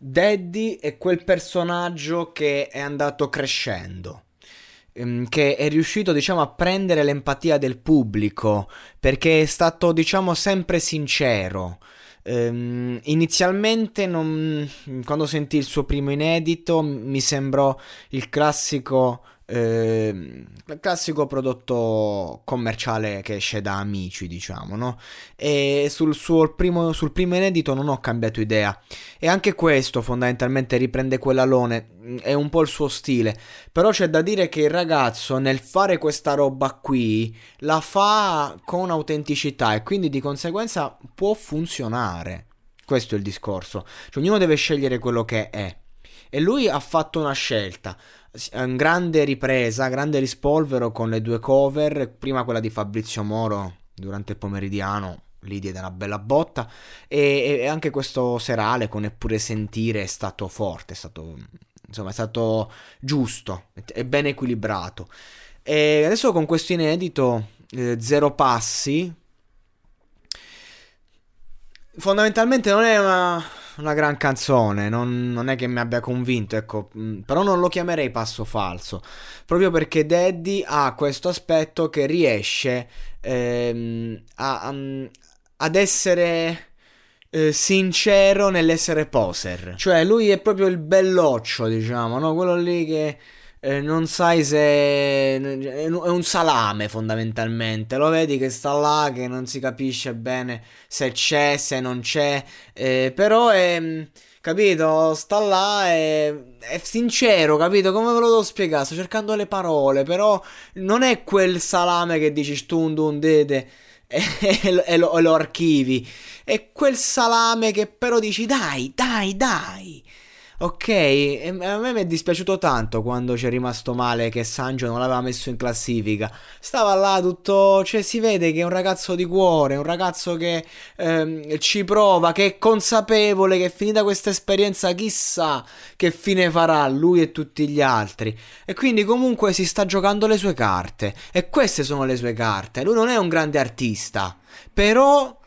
Daddy è quel personaggio che è andato crescendo, ehm, che è riuscito, diciamo, a prendere l'empatia del pubblico, perché è stato, diciamo, sempre sincero. Ehm, inizialmente, non- quando sentì il suo primo inedito, mi sembrò il classico, il classico prodotto commerciale che esce da amici, diciamo, no? E sul suo primo, sul primo inedito non ho cambiato idea. E anche questo fondamentalmente riprende quell'alone, mm, è un po' il suo stile. Però c'è da dire che il ragazzo nel fare questa roba qui la fa con autenticità e quindi di conseguenza può funzionare. Questo è il discorso. Cioè, ognuno deve scegliere quello che è. E lui ha fatto una scelta. Eh, Grande ripresa, grande rispolvero con le due cover. Prima quella di Fabrizio Moro durante il pomeridiano. Lì diede una bella botta. E, e anche questo serale con Eppure Sentire è stato forte. È stato, insomma, è stato giusto. È ben equilibrato. E adesso con questo inedito, eh, Zero Passi. Fondamentalmente non è una, una gran canzone, non, non è che mi abbia convinto, ecco, mm, però non lo chiamerei passo falso, proprio perché Daddy ha questo aspetto che riesce ehm, a- a- ad essere eh, sincero nell'essere poser, cioè lui è proprio il belloccio, diciamo, no? Quello lì che eh, non sai se è un salame fondamentalmente, lo vedi che sta là, che non si capisce bene se c'è, se non c'è, eh, però è, capito, sta là, è, è sincero, capito, come ve lo devo spiegare, sto cercando le parole, però non è quel salame che dici stun dun dede e, e lo, e lo archivi, è quel salame che però dici dai, dai, dai. Ok, a me mi è dispiaciuto tanto quando ci è rimasto male che Sancho non l'aveva messo in classifica. Stava là tutto, cioè si vede che è un ragazzo di cuore, un ragazzo che ehm, ci prova, che è consapevole che finita questa esperienza chissà che fine farà lui e tutti gli altri. E quindi comunque si sta giocando le sue carte. E queste sono le sue carte. Lui non è un grande artista, però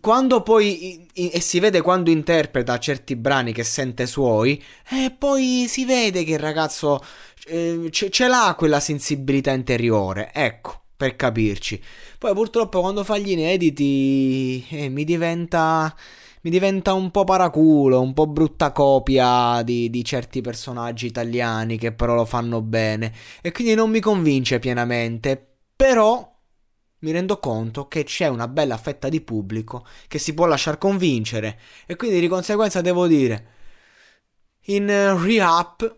quando poi e si vede quando interpreta certi brani che sente suoi, e poi si vede che il ragazzo eh, ce, ce l'ha quella sensibilità interiore, ecco, per capirci. Poi purtroppo quando fa gli inediti eh, mi diventa mi diventa un po' paraculo, un po' brutta copia di, di certi personaggi italiani che però lo fanno bene e quindi non mi convince pienamente, però mi rendo conto che c'è una bella fetta di pubblico che si può lasciar convincere e quindi di conseguenza devo dire in eh, re-up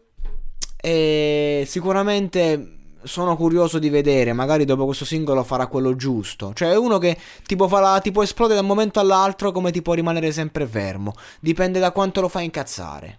e sicuramente sono curioso di vedere, magari dopo questo singolo farà quello giusto. Cioè è uno che ti può, fare, ti può esplodere da un momento all'altro come ti può rimanere sempre fermo. Dipende da quanto lo fa incazzare.